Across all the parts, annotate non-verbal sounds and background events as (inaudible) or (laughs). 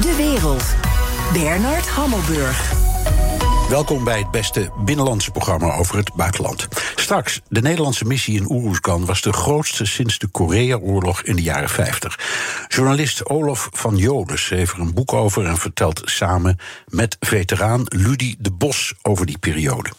De wereld. Bernard Hammelburg. Welkom bij het beste binnenlandse programma over het buitenland. Straks, de Nederlandse missie in Oeroesgan was de grootste sinds de Korea-oorlog in de jaren 50. Journalist Olof van Joden schreef er een boek over en vertelt samen met veteraan Ludi de Bos over die periode.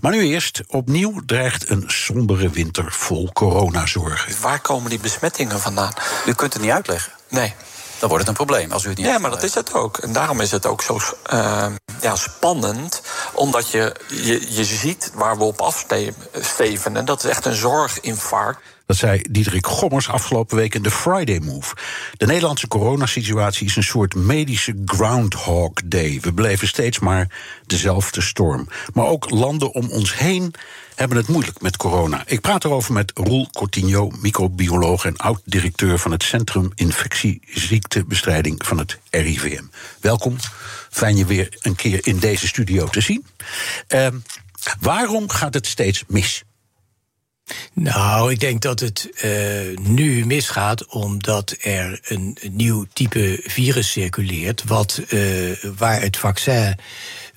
Maar nu eerst, opnieuw dreigt een sombere winter vol coronazorgen. Waar komen die besmettingen vandaan? U kunt het niet uitleggen. Nee. Dan wordt het een probleem als u het niet Ja, maar dat is het ook. En daarom is het ook zo uh, ja, spannend. Omdat je, je, je ziet waar we op afsteven. En dat is echt een zorginfarct. Dat zei Diederik Gommers afgelopen week in de Friday Move. De Nederlandse coronasituatie is een soort medische Groundhog Day. We beleven steeds maar dezelfde storm. Maar ook landen om ons heen hebben het moeilijk met corona. Ik praat erover met Roel Cortinho, microbioloog en oud-directeur van het Centrum Infectieziektebestrijding van het RIVM. Welkom, fijn je weer een keer in deze studio te zien. Uh, waarom gaat het steeds mis? Nou, ik denk dat het uh, nu misgaat omdat er een, nieuw type virus circuleert, wat, uh, waar het vaccin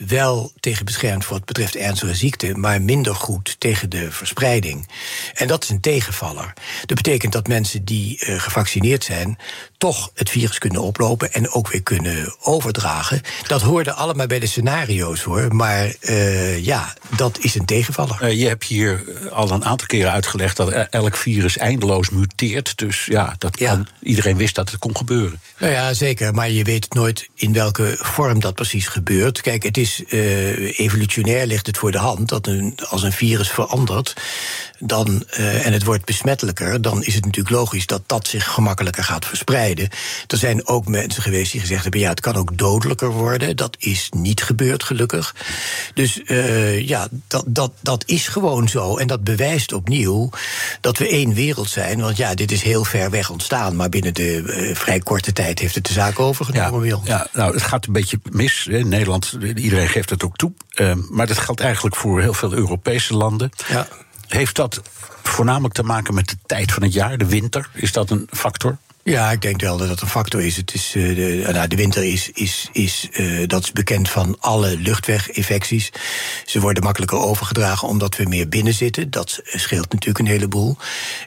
wel tegen beschermt voor wat betreft ernstige ziekte, maar minder goed tegen de verspreiding. En dat is een tegenvaller. Dat betekent dat mensen die uh, gevaccineerd zijn, toch het virus kunnen oplopen en ook weer kunnen overdragen. Dat hoorde allemaal bij de scenario's hoor, maar uh, ja, dat is een tegenvaller. Uh, je hebt hier al een aantal keren uitgelegd dat elk virus eindeloos muteert. Dus ja, dat ja. Kan, iedereen wist dat het kon gebeuren. Nou ja, zeker, maar je weet nooit in welke vorm dat precies gebeurt. Kijk, het is uh, evolutionair ligt het voor de hand dat een, als een virus verandert, dan, uh, en het wordt besmettelijker, dan is het natuurlijk logisch dat dat zich gemakkelijker gaat verspreiden. Er zijn ook mensen geweest die gezegd hebben: ja, het kan ook dodelijker worden. Dat is niet gebeurd, gelukkig. Dus uh, ja, dat, dat, dat is gewoon zo. En dat bewijst opnieuw dat we één wereld zijn. Want ja, dit is heel ver weg ontstaan, maar binnen de vrij korte tijd heeft het de zaak overgenomen. Ja, ja, nou, het gaat een beetje mis. In Nederland, iedereen geeft het ook toe. Uh, maar dat geldt eigenlijk voor heel veel Europese landen. Ja. Heeft dat voornamelijk te maken met de tijd van het jaar, de winter? Is dat een factor? Ja, ik denk wel dat dat een factor is. Het is uh, de, nou, de winter is, is, is uh, dat is bekend van alle luchtweginfecties. Ze worden makkelijker overgedragen omdat we meer binnen zitten. Dat scheelt natuurlijk een heleboel.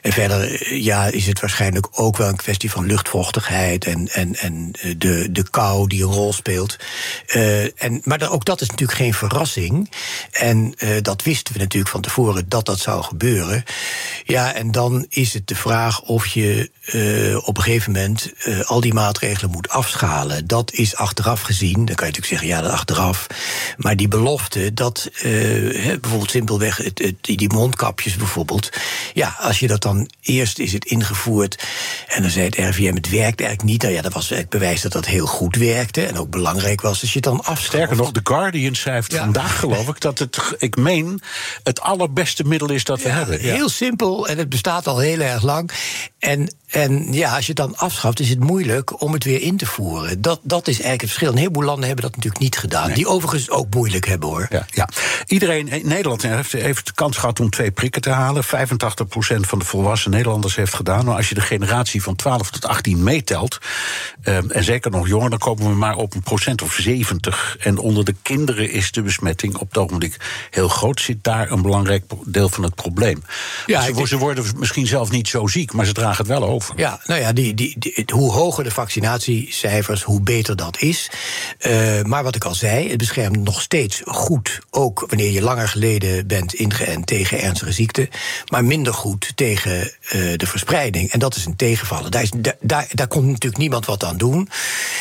En verder ja, is het waarschijnlijk ook wel een kwestie van luchtvochtigheid en, en, en de, de kou die een rol speelt. En, maar ook dat is natuurlijk geen verrassing. En dat wisten we natuurlijk van tevoren dat dat zou gebeuren. Ja, en dan is het de vraag of je op een gegeven moment uh, al die maatregelen moet afschalen. Dat is achteraf gezien. Dan kan je natuurlijk zeggen, ja, dat achteraf. Maar die belofte, dat uh, bijvoorbeeld simpelweg het, het, die mondkapjes bijvoorbeeld. Ja, als je dat dan eerst is het ingevoerd. En dan zei het RVM, het werkt eigenlijk niet. Nou ja, dat was het bewijs dat dat heel goed werkte. En ook belangrijk was als je het dan afschaft. Sterker nog, The Guardian schrijft ja. vandaag, geloof ik, dat het, ik meen, het allerbeste middel is dat we ja, hebben. Ja. Heel simpel en het bestaat al heel erg lang. En, en ja, als je het dan afschaft, is het moeilijk om het weer in te voeren. Dat, dat is eigenlijk het verschil. Een heleboel landen hebben dat natuurlijk niet gedaan. Nee. Die overigens ook moeilijk hebben hoor. Ja, ja. Iedereen in Nederland heeft, heeft de kans gehad om twee prikken te halen. 85% van de volwassen Nederlanders heeft gedaan. Maar als je de generatie van 12 tot 18 meetelt, um, en zeker nog jonger, dan komen we maar op een procent of 70. En onder de kinderen is de besmetting op het ogenblik heel groot. Zit daar een belangrijk deel van het probleem. Ja, ze, denk... ze worden misschien zelf niet zo ziek, maar ze dragen het wel over. Ja, nou ja, die, die, die, hoe hoger de vaccinatiecijfers, hoe beter dat is. Uh, maar wat ik al zei, het beschermt nog steeds goed, ook wanneer je langer geleden bent ingeënt tegen ernstige ziekte, maar minder goed tegen uh, de verspreiding. En dat is een tegenvallen. Daar, is, daar, daar komt natuurlijk niemand wat aan doen.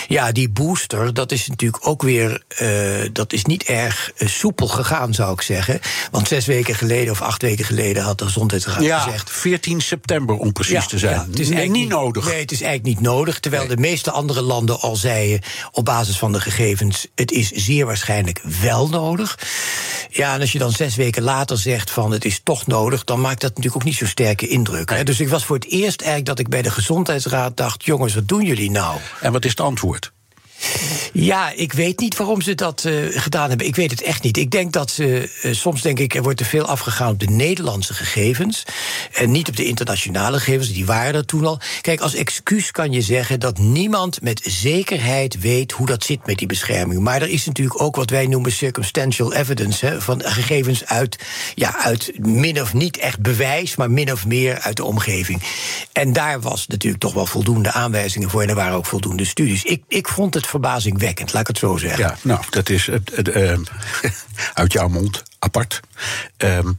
Ja, die booster, dat is natuurlijk ook weer, uh, dat is niet erg soepel gegaan, zou ik zeggen. Want zes weken geleden of acht weken geleden had de gezondheidsraad ja, gezegd. 14 september om precies ja, te te zijn. Ja, het is eigenlijk niet nodig. Nee, het is eigenlijk niet nodig. Terwijl de meeste andere landen al zeiden op basis van de gegevens: het is zeer waarschijnlijk wel nodig. Ja, en als je dan zes weken later zegt van het is toch nodig, dan maakt dat natuurlijk ook niet zo sterke indruk. Hè? Dus ik was voor het eerst eigenlijk dat ik bij de gezondheidsraad dacht: jongens, wat doen jullie nou? En wat is het antwoord? Ja, ik weet niet waarom ze dat uh, gedaan hebben. Ik weet het echt niet. Ik denk dat ze. Uh, soms denk ik, er wordt te veel afgegaan op de Nederlandse gegevens. En niet op de internationale gegevens. Die waren er toen al. Kijk, als excuus kan je zeggen dat niemand met zekerheid weet hoe dat zit met die bescherming. Maar er is natuurlijk ook wat wij noemen circumstantial evidence. Hè, van gegevens uit, ja, uit min of niet echt bewijs, maar min of meer uit de omgeving. En daar was natuurlijk toch wel voldoende aanwijzingen voor. En er waren ook voldoende studies. Ik, ik vond het verbazingwekkend, laat ik het zo zeggen. Ja, nou, dat is uh, (laughs) uit jouw mond apart. Um,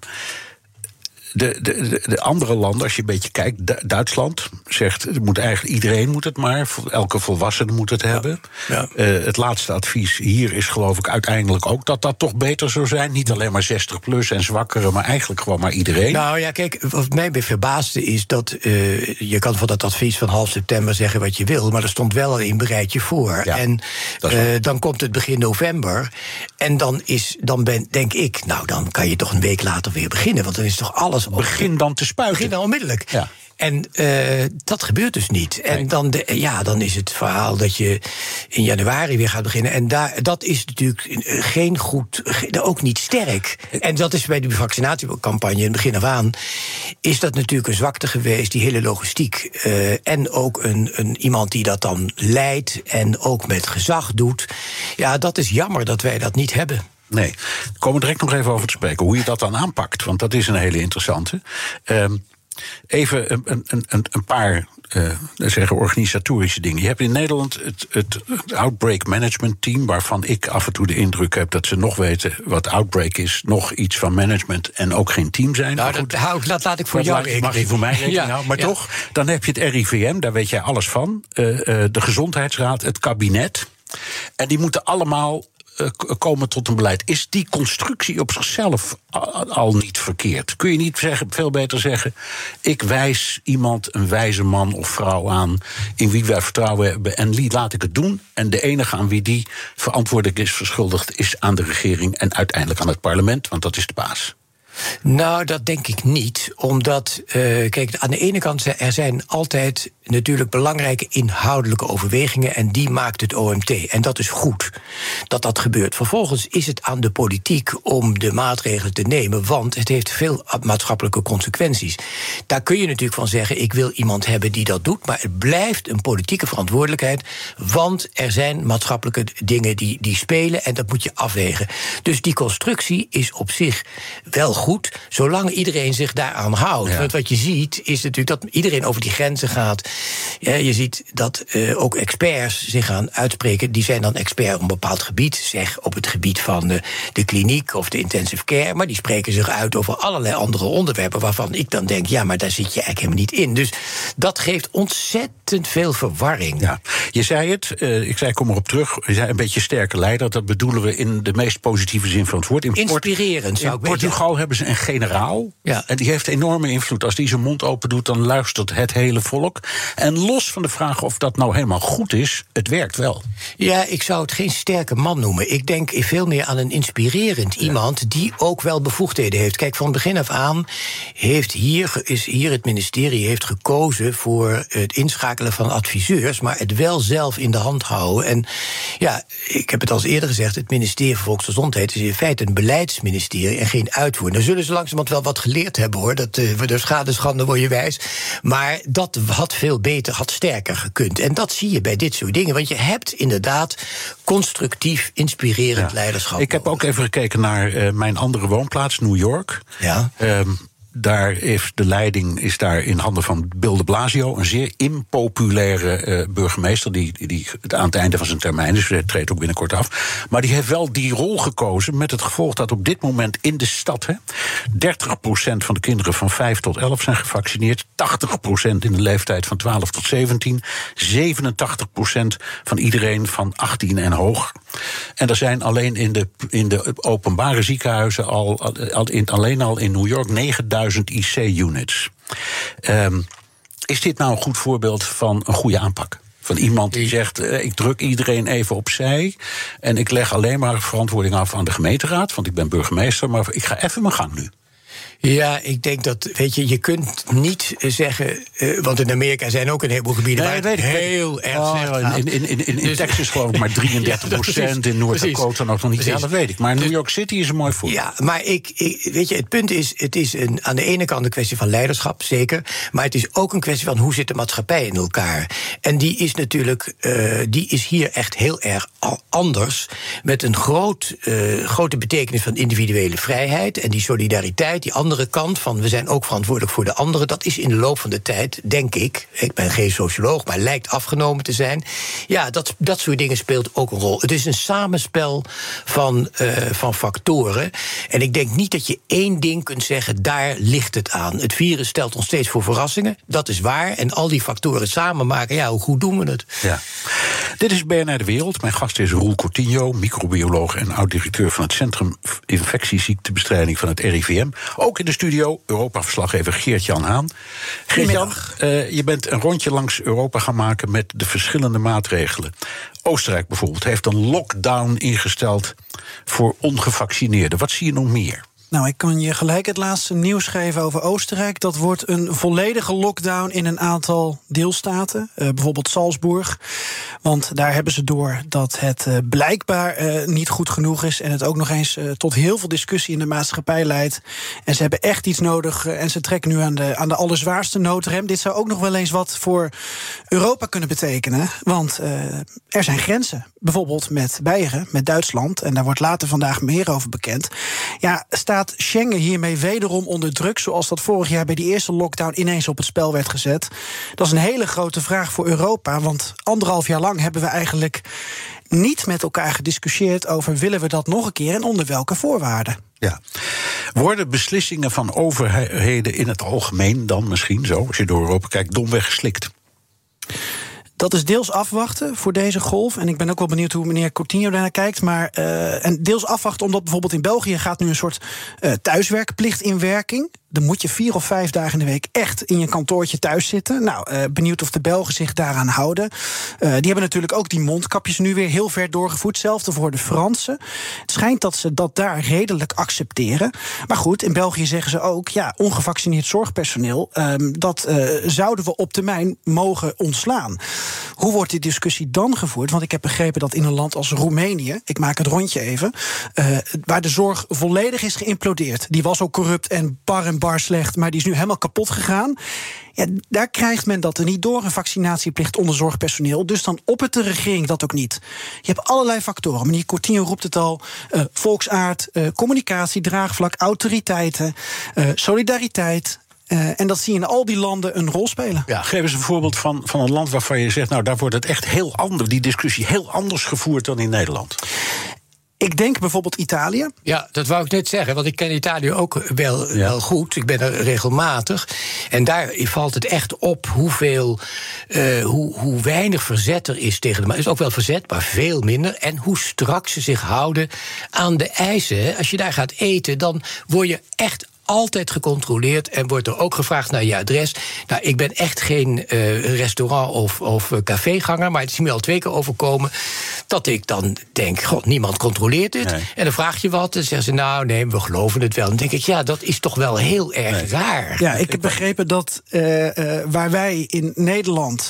de, de, de, andere landen, als je een beetje kijkt, Duitsland zegt, het moet eigenlijk iedereen moet het maar, elke volwassene moet het hebben. Ja. Uh, het laatste advies hier is geloof ik uiteindelijk ook dat dat toch beter zou zijn. Niet alleen maar 60 plus en zwakkeren, maar eigenlijk gewoon maar iedereen. Nou ja, kijk, wat mij bij verbaasde is dat uh, je kan van dat advies van half september zeggen wat je wil, maar er stond wel een bereidje voor. Ja, en uh, dan komt het begin november en dan is, dan ben, denk ik, nou dan kan je toch een week later weer beginnen, want dan is toch alles Begin dan te spuiten. Begin dan onmiddellijk. Ja. En uh, dat gebeurt dus niet. En Nee. dan, de, ja, dan is het verhaal dat je in januari weer gaat beginnen. En daar, dat is natuurlijk eh, geen goed, ge- ook niet sterk. En dat is bij de vaccinatiecampagne in het begin af aan. Is dat natuurlijk een zwakte geweest, die hele logistiek. Uh, en ook een, een, iemand die dat dan leidt en ook met gezag doet. Ja, dat is jammer dat wij dat niet hebben. Nee, daar komen we direct nog even over te spreken. Hoe je dat dan aanpakt, want dat is een hele interessante. Um, even een, een, een, een paar uh, zeggen organisatorische dingen. Je hebt in Nederland het, het, het, Outbreak Management Team, waarvan ik af en toe de indruk heb dat ze nog weten wat Outbreak is, nog iets van management en ook geen team zijn. Nou, goed, dat, hou, dat laat ik voor dat jou laat- rekening. mag je voor mij (laughs) rekening Ja, houden. Maar ja. toch, dan heb je het RIVM, daar weet jij alles van. Uh, uh, de Gezondheidsraad, het kabinet. En die moeten allemaal komen tot een beleid. Is die constructie op zichzelf al, al niet verkeerd? Kun je niet zeggen, veel beter zeggen... ik wijs iemand, een wijze man of vrouw aan... in wie wij vertrouwen hebben en die laat ik het doen... en de enige aan wie die verantwoordelijk is verschuldigd... is aan de regering en uiteindelijk aan het parlement, want dat is de baas. Nou, dat denk ik niet. Omdat, uh, kijk, aan de ene kant er zijn altijd natuurlijk belangrijke inhoudelijke overwegingen. En die maakt het OMT. En dat is goed dat dat gebeurt. Vervolgens is het aan de politiek om de maatregelen te nemen. Want het heeft veel maatschappelijke consequenties. Daar kun je natuurlijk van zeggen: ik wil iemand hebben die dat doet. Maar het blijft een politieke verantwoordelijkheid. Want er zijn maatschappelijke dingen die, die spelen. En dat moet je afwegen. Dus die constructie is op zich wel goed. Zolang iedereen zich daaraan houdt. Ja. Want wat je ziet is natuurlijk dat iedereen over die grenzen gaat. Ja, je ziet dat uh, ook experts zich gaan uitspreken. Die zijn dan expert op een bepaald gebied. Zeg op het gebied van de, de kliniek of de intensive care. Maar die spreken zich uit over allerlei andere onderwerpen. Waarvan ik dan denk, ja, maar daar zit je eigenlijk helemaal niet in. Dus dat geeft ontzettend veel verwarring. Ja, je zei het, uh, ik zei kom erop terug. Je zei een beetje sterke leider. Dat bedoelen we in de meest positieve zin van het woord. In Inspirerend zou in Portugal hebben ze een generaal. Ja. En die heeft enorme invloed. Als die zijn mond open doet, dan luistert het hele volk. En los van de vraag of dat nou helemaal goed is, het werkt wel. Ja, ik zou het geen sterke man noemen. Ik denk veel meer aan een inspirerend ja. iemand die ook wel bevoegdheden heeft. Kijk, van begin af aan heeft hier, is hier het ministerie heeft gekozen voor het inschakelen van adviseurs, maar het wel zelf in de hand houden. En ja, ik heb het al eerder gezegd: het ministerie van Volksgezondheid is in feite een beleidsministerie en geen uitvoer. Dan zullen ze langzamerhand wel wat geleerd hebben hoor. Dat uh, door schade schande word je wijs. Maar dat had veel beter, had sterker gekund. En dat zie je bij dit soort dingen. Want je hebt inderdaad constructief, inspirerend ja. leiderschap. Ik heb nodig. ook even gekeken naar uh, mijn andere woonplaats, New York. Ja. Um, daar heeft de leiding is daar in handen van Bill de Blasio, een zeer impopulaire uh, burgemeester, die, die, die aan het einde van zijn termijn is, hij treedt ook binnenkort af. Maar die heeft wel die rol gekozen met het gevolg dat op dit moment in de stad hè, 30% van de kinderen van 5 tot 11 zijn gevaccineerd, 80% in de leeftijd van 12 tot 17, 87% van iedereen van 18 en hoger. En er zijn alleen in de, in de openbare ziekenhuizen al, al in, alleen al in New York 9000 IC-units. Um, is dit nou een goed voorbeeld van een goede aanpak? Van iemand die zegt: eh, ik druk iedereen even opzij. En ik leg alleen maar verantwoording af aan de gemeenteraad. Want ik ben burgemeester, maar ik ga even mijn gang nu. Ja, ik denk dat, weet je, je kunt niet zeggen... Uh, want in Amerika zijn ook een heleboel gebieden nee, waar het heel ik. erg oh. In, in, in, in, Dus- Texas geloof ik maar 33 (laughs) Ja, procent, in Noord-Dakota nog niet. Ja, dat weet ik. Maar New Dus- York City is een mooi voorbeeld. Ja, maar ik, ik, weet je, het punt is, het is een, aan de ene kant een kwestie van leiderschap, zeker. Maar het is ook een kwestie van hoe zit de maatschappij in elkaar. En die is natuurlijk, eh, die is hier echt heel erg anders. Met een groot, eh, grote betekenis van individuele vrijheid. En die solidariteit, die andere kant van we zijn ook verantwoordelijk voor de anderen. Dat is in de loop van de tijd, denk ik, ik ben geen socioloog, maar lijkt afgenomen te zijn. Ja, dat, dat soort dingen speelt ook een rol. Het is een samenspel van, eh, van factoren. En ik denk niet dat je één ding kunt zeggen, daar ligt het aan. Het virus stelt ons steeds voor verrassingen, dat is waar. En al die factoren samen maken, ja, hoe goed doen we het? Ja. Dit is BNR De Wereld. Mijn gast is Roel Coutinho, microbioloog en oud-directeur van het Centrum Infectieziektebestrijding van het RIVM. Ook in de studio Europa-verslaggever Geert-Jan Haan. Geert-Jan, eh, je bent een rondje langs Europa gaan maken met de verschillende maatregelen. Oostenrijk bijvoorbeeld heeft een lockdown ingesteld voor ongevaccineerden. Wat zie je nog meer? Nou, ik kan je gelijk het laatste nieuws geven over Oostenrijk. Dat wordt een volledige lockdown in een aantal deelstaten. Eh, bijvoorbeeld Salzburg. Want daar hebben ze door dat het eh, blijkbaar eh, niet goed genoeg is. En het ook nog eens tot heel veel discussie in de maatschappij leidt. En ze hebben echt iets nodig. en ze trekken nu aan de, aan de allerzwaarste noodrem. Dit zou ook nog wel eens wat voor Europa kunnen betekenen. Want er zijn grenzen. Bijvoorbeeld met Beieren, met Duitsland. En daar wordt later vandaag meer over bekend. Ja, staat Schengen hiermee wederom onder druk, zoals dat vorig jaar bij die eerste lockdown ineens op het spel werd gezet? Dat is een hele grote vraag voor Europa, want anderhalf jaar lang hebben we eigenlijk niet met elkaar gediscussieerd over willen we dat nog een keer en onder welke voorwaarden. Ja. Worden beslissingen van overheden in het algemeen dan misschien zo, als je door Europa kijkt, domweg geslikt? Dat is deels afwachten voor deze golf. En ik ben ook wel benieuwd hoe meneer Coutinho daarnaar kijkt. Maar, uh, en deels afwachten omdat bijvoorbeeld in België gaat nu een soort uh, thuiswerkplicht in werking. Dan moet je vier of vijf dagen in de week echt in je kantoortje thuis zitten. Nou, uh, benieuwd of de Belgen zich daaraan houden. Uh, die hebben natuurlijk ook die mondkapjes nu weer heel ver doorgevoerd. Hetzelfde voor de Fransen. Het schijnt dat ze dat daar redelijk accepteren. Maar goed, in België zeggen ze ook: ja, ongevaccineerd zorgpersoneel. Um, dat uh, zouden we op termijn mogen ontslaan. Hoe wordt die discussie dan gevoerd? Want ik heb begrepen dat in een land als Roemenië, ik maak het rondje even, waar de zorg volledig is geïmplodeerd. Die was ook corrupt en bar bar slecht, maar die is nu helemaal kapot gegaan. Ja, daar krijgt men dat er niet door, een vaccinatieplicht onder zorgpersoneel. Dus dan oppert de regering dat ook niet. Je hebt allerlei factoren. Meneer Coutinho roept het al. Uh, volksaard, uh, communicatie, draagvlak, autoriteiten, uh, solidariteit. En dat zie je in al die landen een rol spelen. Ja, geef eens een voorbeeld van, van een land waarvan je zegt... nou, daar wordt het echt heel anders, die discussie heel anders gevoerd dan in Nederland. Ik denk bijvoorbeeld Italië. Ja, dat wou ik net zeggen, want ik ken Italië ook wel, ja. wel goed. Ik ben er regelmatig. En daar valt het echt op hoeveel, uh, hoe, hoe weinig verzet er is tegen de. Er is ook wel verzet, maar veel minder. En hoe strak ze zich houden aan de eisen. Als je daar gaat eten, dan word je echt altijd gecontroleerd en wordt er ook gevraagd naar je adres. Nou, ik ben echt geen uh, restaurant- of, of caféganger, maar het is me al twee keer overkomen dat ik dan denk: God, niemand controleert dit. Nee. En dan vraag je wat en zeggen ze: Nou, nee, we geloven het wel. Dan denk ik: Ja, dat is toch wel heel erg nee. raar. Ja, ik heb begrepen dat uh, uh, waar wij in Nederland,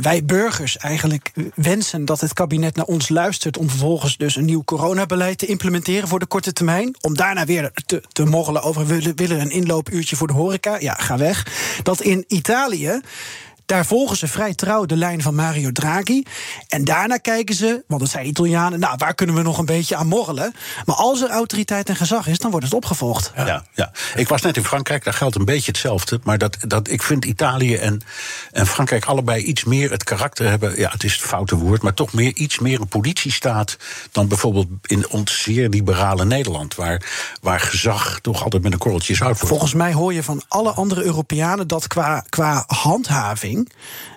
wij burgers eigenlijk wensen dat het kabinet naar ons luistert om vervolgens dus een nieuw coronabeleid te implementeren voor de korte termijn, om daarna weer te, te morrelen over we willen een inloopuurtje voor de horeca. Ja, ga weg. Dat in Italië. Daar volgen ze vrij trouw de lijn van Mario Draghi. En daarna kijken ze, want het zijn Italianen, nou, waar kunnen we nog een beetje aan morrelen? Maar als er autoriteit en gezag is, dan wordt het opgevolgd. Ja, ja. ja. Ik was net in Frankrijk, daar geldt een beetje hetzelfde. Maar dat, dat, ik vind Italië en, en Frankrijk allebei iets meer het karakter hebben. Ja, het is het foute woord, maar toch meer, iets meer een politiestaat dan bijvoorbeeld in ons zeer liberale Nederland. Waar, waar gezag toch altijd met een korreltje zout wordt. Volgens mij hoor je van alle andere Europeanen dat qua, qua handhaving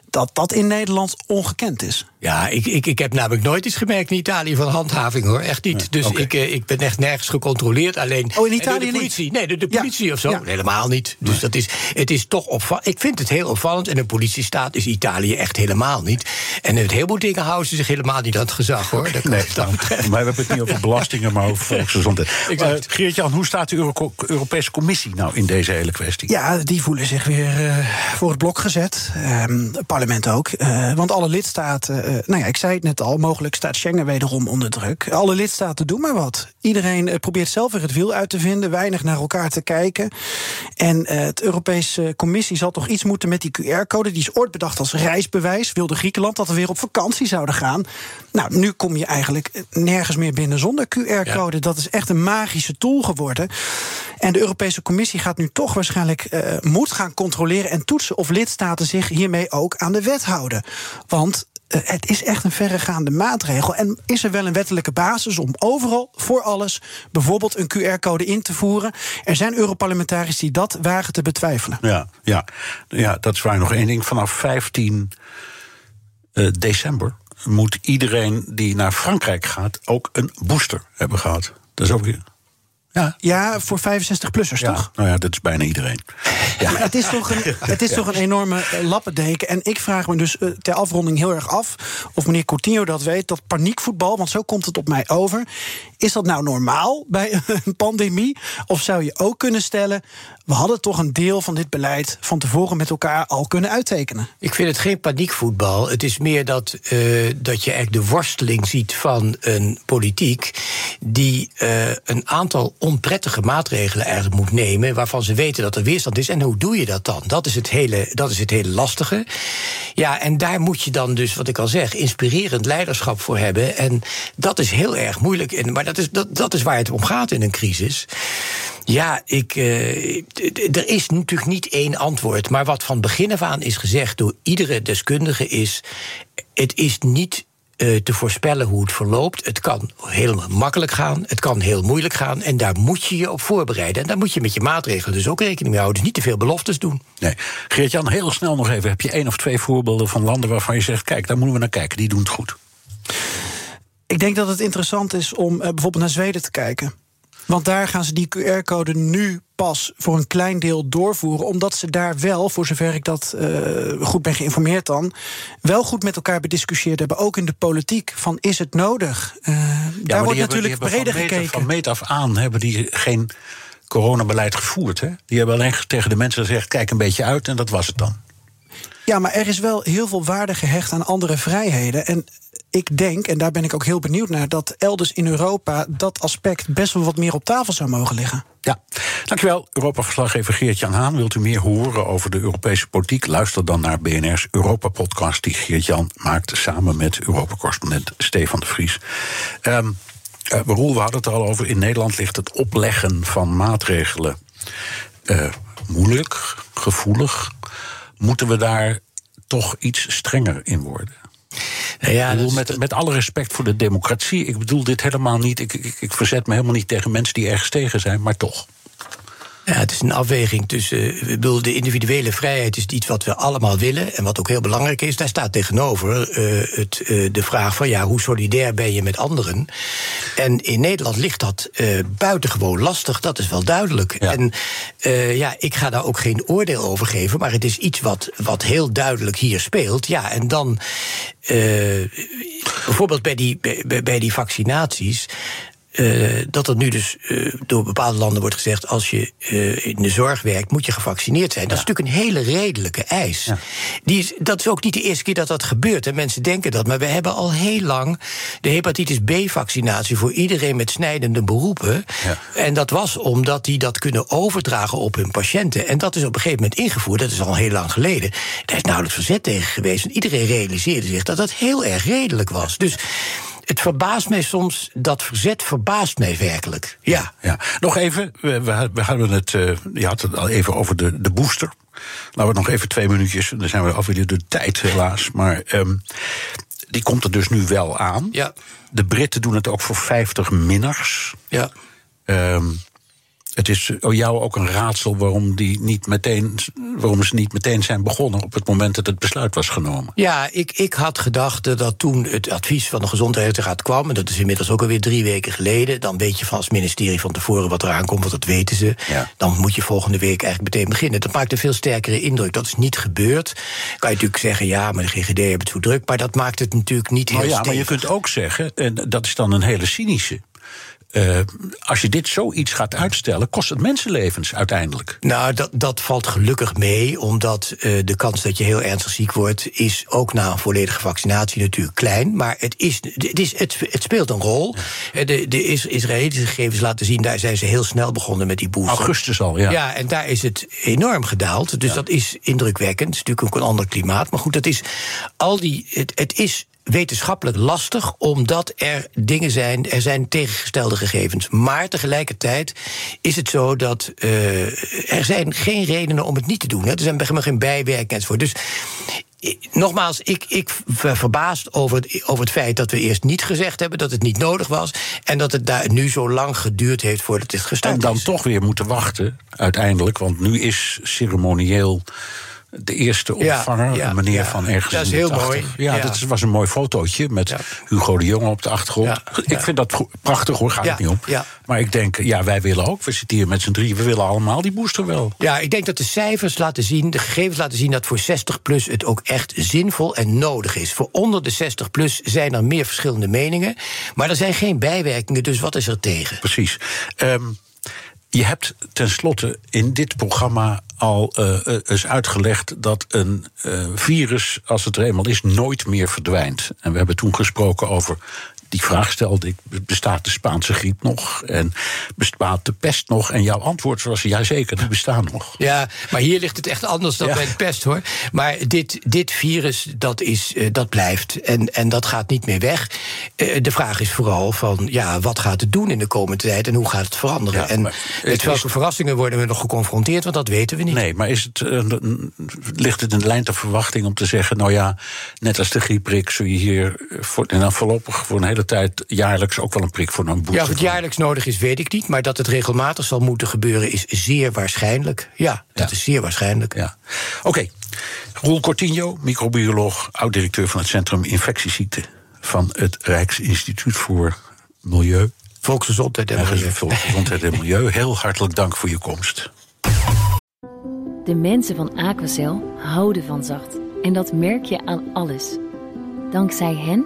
dat dat in Nederland ongekend is. Ja, ik, ik, ik heb namelijk nooit iets gemerkt in Italië van handhaving hoor. Echt niet. dus ik, eh, ik ben echt nergens gecontroleerd. Alleen. Oh, in Italië de niet? politie. Nee, door de Ja. politie of zo. Ja. Helemaal niet. Dus dat is, het is toch opvallend. Ik vind het heel opvallend. En een politiestaat is Italië echt helemaal niet. En met heel veel dingen houden ze zich helemaal niet aan het gezag hoor. Dat, (laughs) Nee, betreft. maar we hebben het niet over belastingen, maar over (laughs) volksgezondheid. Eh, Geert-Jan, hoe staat de Euro- Europese Commissie nou in deze hele kwestie? Ja, die voelen zich weer eh, voor het blok gezet. Ehm, het parlement ook. Eh, want alle lidstaten, nou ja, ik zei het net al, mogelijk staat Schengen wederom onder druk. Alle lidstaten doen maar wat. Iedereen eh, probeert zelf weer het wiel uit te vinden, weinig naar elkaar te kijken. En eh het Europese Commissie zal toch iets moeten met die QR-code. Die is ooit bedacht als reisbewijs. Wilde Griekenland dat we weer op vakantie zouden gaan. Nou, nu kom je eigenlijk eh, nergens meer binnen zonder QR-code. Dat is echt een magische tool geworden. En de Europese Commissie gaat nu toch waarschijnlijk eh, moet gaan controleren en toetsen of lidstaten zich hiermee ook aan de wet houden. Want eh, het is echt een verregaande maatregel. En is er wel een wettelijke basis om overal voor alles bijvoorbeeld een QR-code in te voeren? Er zijn Europarlementariërs die dat wagen te betwijfelen. Ja, ja, ja, dat is waar. Nog één ding. Vanaf 15 eh, december moet iedereen die naar Frankrijk gaat ook een booster hebben gehad. Dat is ook weer. Ja, Ja, voor 65-plussers ja. toch? Nou ja, dat is bijna iedereen. (laughs) Ja. Het is toch een, (laughs) het is toch een enorme eh, lappendeken. En ik vraag me dus eh, ter afronding heel erg af of meneer Coutinho dat weet. Dat paniekvoetbal, want zo komt het op mij over. Is dat nou normaal bij (laughs) een pandemie? Of zou je ook kunnen stellen. We hadden toch een deel van dit beleid van tevoren met elkaar al kunnen uittekenen? Ik vind het geen paniekvoetbal. Het is meer dat, eh, dat je echt de worsteling ziet van een politiek. die eh, een aantal onprettige maatregelen eigenlijk moet nemen. waarvan ze weten dat er weerstand is. En hoe doe je dat dan? Dat is het hele, dat is het hele lastige. Ja, en daar moet je dan dus, wat ik al zeg, inspirerend leiderschap voor hebben. En dat is heel erg moeilijk. En, maar dat is, dat, dat is waar het om gaat in een crisis. Ja, ik, eh, er is natuurlijk niet één antwoord. Maar wat van begin af aan is gezegd door iedere deskundige is... het is niet eh, te voorspellen hoe het verloopt. Het kan heel makkelijk gaan, het kan heel moeilijk gaan... en daar moet je je op voorbereiden. En daar moet je met je maatregelen dus ook rekening mee houden. Dus niet te veel beloftes doen. Nee. Geert-Jan, heel snel nog even. Heb je één of twee voorbeelden van landen waarvan je zegt: kijk, daar moeten we naar kijken, die doen het goed? Ik denk dat het interessant is om eh, bijvoorbeeld naar Zweden te kijken. Want daar gaan ze die QR-code nu pas voor een klein deel doorvoeren. Omdat ze daar wel, voor zover ik dat eh, goed ben geïnformeerd dan... wel goed met elkaar bediscussieerd hebben. Ook in de politiek. Van is het nodig? Eh, daar wordt hebben- natuurlijk breder van meet af- gekeken. Van meet af aan hebben die geen coronabeleid gevoerd. Hè? Die hebben alleen tegen de mensen gezegd: kijk een beetje uit en dat was het dan. Ja, maar er is wel heel veel waarde gehecht aan andere vrijheden. En ik denk, en daar ben ik ook heel benieuwd naar... dat elders in Europa dat aspect best wel wat meer op tafel zou mogen liggen. Ja, dankjewel. Europa-verslaggever Geert-Jan Haan. Wilt u meer horen over de Europese politiek? Luister dan naar BNR's Europa-podcast... die Geert-Jan maakt samen met Europa-correspondent Stefan de Vries. Eh, Roel, we hadden het er al over. In Nederland ligt het opleggen van maatregelen eh, moeilijk, gevoelig. Moeten we daar toch iets strenger in worden? Nou ja, ik bedoel, met, met alle respect voor de democratie. Ik bedoel dit helemaal niet. Ik, ik, ik verzet me helemaal niet tegen mensen die ergens tegen zijn, maar toch. Ja, het is een afweging tussen. Ik bedoel, de individuele vrijheid is iets wat we allemaal willen. En wat ook heel belangrijk is. Daar staat tegenover eh, het, eh, de vraag van ja, hoe solidair ben je met anderen? En in Nederland ligt dat eh, buitengewoon lastig, dat is wel duidelijk. Ja. En eh, ja, ik ga daar ook geen oordeel over geven. Maar het is iets wat, wat heel duidelijk hier speelt. Ja, en dan. eh, bijvoorbeeld bij die, bij, bij die vaccinaties. Eh, dat er nu dus eh, door bepaalde landen wordt gezegd: als je eh, in de zorg werkt, moet je gevaccineerd zijn. Dat is natuurlijk een hele redelijke eis. Die is, dat is ook niet de eerste keer dat dat gebeurt. En mensen denken dat. Maar we hebben al heel lang de hepatitis B-vaccinatie voor iedereen met snijdende beroepen. Ja. En dat was omdat die dat kunnen overdragen op hun patiënten. En dat is op een gegeven moment ingevoerd. Dat is al heel lang geleden. Daar is nauwelijks verzet tegen geweest. Want iedereen realiseerde zich dat dat heel erg redelijk was. Dus het verbaast mij soms, dat verzet verbaast mij werkelijk. Ja. Ja. Nog even, we, we, we hadden het, eh, je had het al even over de, de booster. Laten we nog even twee minuutjes, dan zijn we alweer de tijd helaas. Maar ehm, die komt er dus nu wel aan. Ja. De Britten doen het ook voor 50 minners. Ja. Ehm, Het is jou ook een raadsel waarom, die niet meteen, waarom ze niet meteen zijn begonnen op het moment dat het besluit was genomen. Ja, ik, ik had gedacht dat toen het advies van de Gezondheidsraad kwam, en dat is inmiddels ook alweer drie weken geleden, dan weet je van als ministerie van tevoren wat eraan komt, want dat weten ze. Ja. Dan moet je volgende week eigenlijk meteen beginnen. Dat maakt een veel sterkere indruk. Dat is niet gebeurd. Kan je natuurlijk zeggen, ja, maar de GGD heeft het zo druk, maar dat maakt het natuurlijk niet heel Nou ja, maar je kunt ook zeggen, en dat is dan een hele cynische. Eh, als je dit zoiets gaat uitstellen, kost het mensenlevens uiteindelijk. Nou, dat, dat valt gelukkig mee, omdat eh, de kans dat je heel ernstig ziek wordt, is ook na een volledige vaccinatie natuurlijk klein. Maar het, is, het, is, het, het speelt een rol. Eh, De, de Is- Israëlische gegevens laten zien, daar zijn ze heel snel begonnen met die booster. Augustus al, ja. Ja, en daar is het enorm gedaald. Dus dat is indrukwekkend. Het is natuurlijk ook een ander klimaat. Maar goed, dat is al die. Het, het is wetenschappelijk lastig, omdat er dingen zijn, er zijn tegengestelde gegevens. Maar tegelijkertijd is het zo dat eh, er zijn geen redenen om het niet te doen. Hè. Er zijn helemaal geen bijwerkingen enzovoort. Dus i- Nogmaals, ik, ik ver- verbaasd over het, over het feit dat we eerst niet gezegd hebben dat het niet nodig was. En dat het daar nu zo lang geduurd heeft voordat dit gestart En dan is. toch weer moeten wachten, uiteindelijk. Want nu is ceremonieel de eerste ontvanger, ja, meneer ja. van ergens Dat is in heel mooi. Ja, dat was een mooi fotootje met. Hugo de Jonge op de achtergrond. Ja, Ik vind dat prachtig hoor, gaat het niet om. Maar ik denk, ja, wij willen ook, we zitten hier met z'n drie, we willen allemaal die booster wel. Ja, ik denk dat de cijfers laten zien, de gegevens laten zien dat voor 60-plus het ook echt zinvol en nodig is. Voor onder de 60-plus zijn er meer verschillende meningen. Maar er zijn geen bijwerkingen, dus wat is er tegen? Precies. Ehm, je hebt tenslotte in dit programma al eh, eh, eens uitgelegd dat een eh, virus, als het er eenmaal is, nooit meer verdwijnt. En we hebben toen gesproken over. Die vraag stelde ik: bestaat de Spaanse griep nog? En bestaat de pest nog? En jouw antwoord was: ja, zeker, die bestaan nog. Ja, maar hier ligt het echt anders dan Ja. bij de pest hoor. Maar dit, dit virus, dat, is, eh, dat blijft en, en dat gaat niet meer weg. Eh, de vraag is vooral van, ja, wat gaat het doen in de komende tijd en hoe gaat het veranderen? Ja, en met het welke is- verrassingen worden we nog geconfronteerd, want dat weten we niet. Nee, maar is het, eh, ligt het in de lijn ter verwachting om te zeggen: nou ja, net als de griepprik, zul je hier voor, en dan voorlopig voor een hele tijd jaarlijks ook wel een prik voor een booster. Ja, of het jaarlijks nodig is, weet ik niet. Maar dat het regelmatig zal moeten gebeuren, is zeer waarschijnlijk. Ja, dat Ja. is zeer waarschijnlijk. Ja. Oké. Roel Cortinho, microbioloog, oud-directeur van het Centrum Infectieziekten van het Rijksinstituut voor Milieu. Volksgezondheid en en milieu. Volksgezondheid en Milieu. (laughs) Heel hartelijk dank voor je komst. De mensen van Aquacel houden van zacht. En dat merk je aan alles. Dankzij hen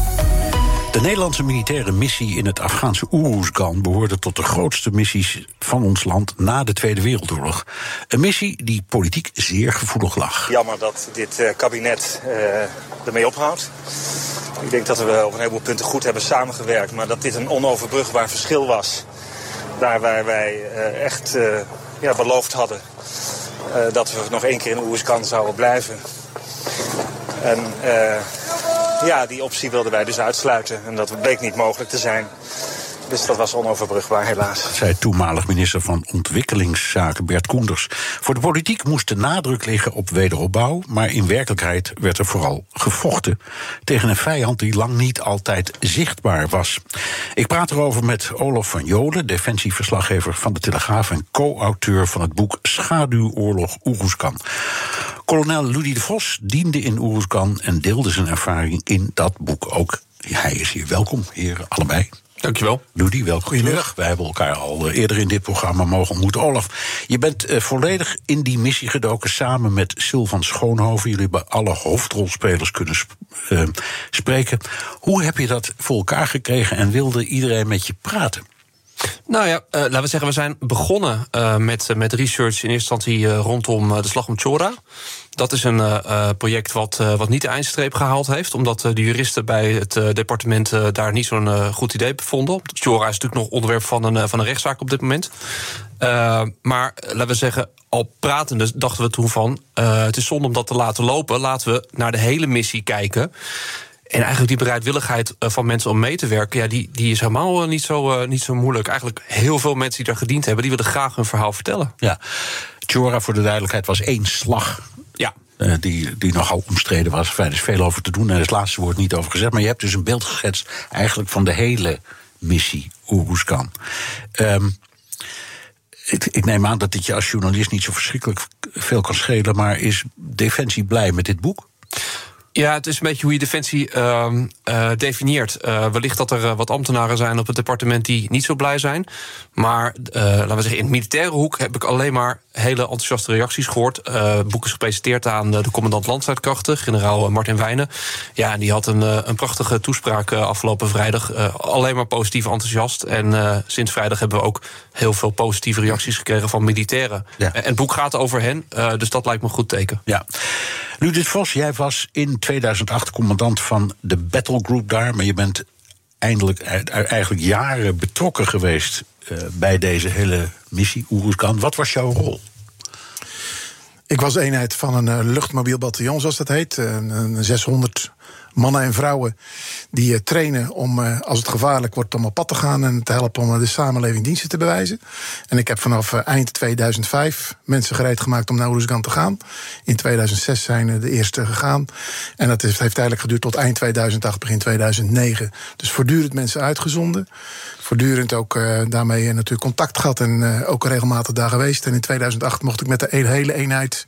De Nederlandse militaire missie in het Afghaanse Oeroesgan behoorde tot de grootste missies van ons land na de Tweede Wereldoorlog. Een missie die politiek zeer gevoelig lag. Jammer dat dit eh, kabinet eh, ermee ophoudt. Ik denk dat we op een heleboel punten goed hebben samengewerkt, maar dat dit een onoverbrugbaar verschil was. Daar waar wij eh, echt ja, beloofd hadden dat we nog één keer in Oerskan zouden blijven. En ja, die optie wilden wij dus uitsluiten. En dat bleek niet mogelijk te zijn. Dus dat was onoverbrugbaar, helaas. zei toenmalig minister van Ontwikkelingszaken Bert Koenders. Voor de politiek moest de nadruk liggen op wederopbouw, maar in werkelijkheid werd er vooral gevochten tegen een vijand die lang niet altijd zichtbaar was. Ik praat erover met Olaf van Jolen, defensieverslaggever van de Telegraaf en co-auteur van het boek Schaduwoorlog Oeroeskan. Kolonel Ludie de Vos diende in Oeroeskan en deelde zijn ervaring in dat boek ook. Hij is hier welkom, heren, allebei. Dankjewel. Ludie, welkom. Goedemiddag. Wij hebben elkaar al eh, eerder in dit programma mogen ontmoeten. Olaf, je bent eh, volledig in die missie gedoken samen met Sylvan Schoonhoven. Jullie hebben alle hoofdrolspelers kunnen sp- eh, spreken. Hoe heb je dat voor elkaar gekregen en wilde iedereen met je praten? Nou ja, uh, laten we zeggen, we zijn begonnen uh, met, uh, met research in eerste instantie rondom de slag om Chora. Dat is een project wat, wat niet de eindstreep gehaald heeft, omdat de juristen bij het departement daar niet zo'n goed idee bevonden. Chora is natuurlijk nog onderwerp van een, van een rechtszaak op dit moment. maar laten we zeggen, al pratende dachten we toen van: het is zonde om dat te laten lopen. Laten we naar de hele missie kijken. En eigenlijk die bereidwilligheid eh, van mensen om mee te werken, ja, die, die is helemaal eh, niet zo, uh, niet zo moeilijk. Eigenlijk heel veel mensen die daar gediend hebben, die willen graag hun verhaal vertellen. Ja, Chora, voor de duidelijkheid, was één slag. Ja. Uh, die, die nogal omstreden was. Er is veel over te doen en het laatste woord niet over gezegd. Maar je hebt dus een beeld geschetst eigenlijk van de hele missie Oeroeskan. Um, ik, ik, neem aan dat dit je als journalist niet zo verschrikkelijk veel kan schelen. Maar is Defensie blij met dit boek? Ja, het is een beetje hoe je defensie uh, definieert. Uh, wellicht dat er wat ambtenaren zijn op het departement die niet zo blij zijn. Maar laten we zeggen, in de militaire hoek heb ik alleen maar hele enthousiaste reacties gehoord. het boek is gepresenteerd aan de commandant landstrijdkrachten, generaal Martin Wijnen. Ja, en die had een, een prachtige toespraak afgelopen vrijdag. alleen maar positief enthousiast. En sinds vrijdag hebben we ook heel veel positieve reacties gekregen van militairen. Ja. En het boek gaat over hen, dus dat lijkt me een goed teken. Ja. Ludwig Vos, jij was in 2008 commandant van de battlegroup daar, maar je bent eindelijk, eigenlijk jaren betrokken geweest uh, bij deze hele missie Oeruzkan. Wat was jouw rol? Ik was eenheid van een uh, luchtmobiel bataljon, zoals dat heet. Een, een 600 mannen en vrouwen die uh, trainen om, uh, als het gevaarlijk wordt, om op pad te gaan en te helpen om uh, de samenleving diensten te bewijzen. En ik heb vanaf eind 2005 mensen gereed gemaakt om naar Oeruzgan te gaan. In 2006 zijn de eerste gegaan. En dat heeft, eigenlijk geduurd tot eind 2008, begin 2009. Dus voortdurend mensen uitgezonden voortdurend ook daarmee natuurlijk contact gehad en ook regelmatig daar geweest. En in 2008 mocht ik met de hele eenheid,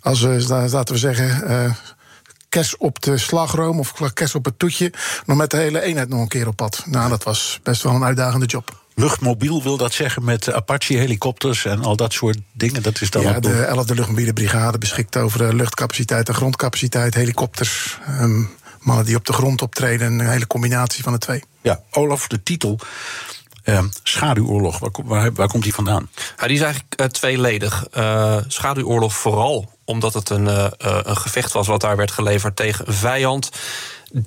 als laten we zeggen, kers op de slagroom of kers op het toetje. Nog met de hele eenheid nog een keer op pad. Nou, dat was best wel een uitdagende job. Luchtmobiel wil dat zeggen met Apache-helikopters en al dat soort dingen? Dat is dan ja, de 11e Luchtmobiele Brigade beschikt over luchtcapaciteit en grondcapaciteit, helikopters. Um, mannen die op de grond optreden, een hele combinatie van de twee. Ja, Olaf, de titel uh, schaduwoorlog, waar, waar, waar, komt die vandaan? Ja, die is eigenlijk uh, tweeledig. Uh, schaduwoorlog vooral omdat het een, uh, een gevecht was wat daar werd geleverd tegen een vijand.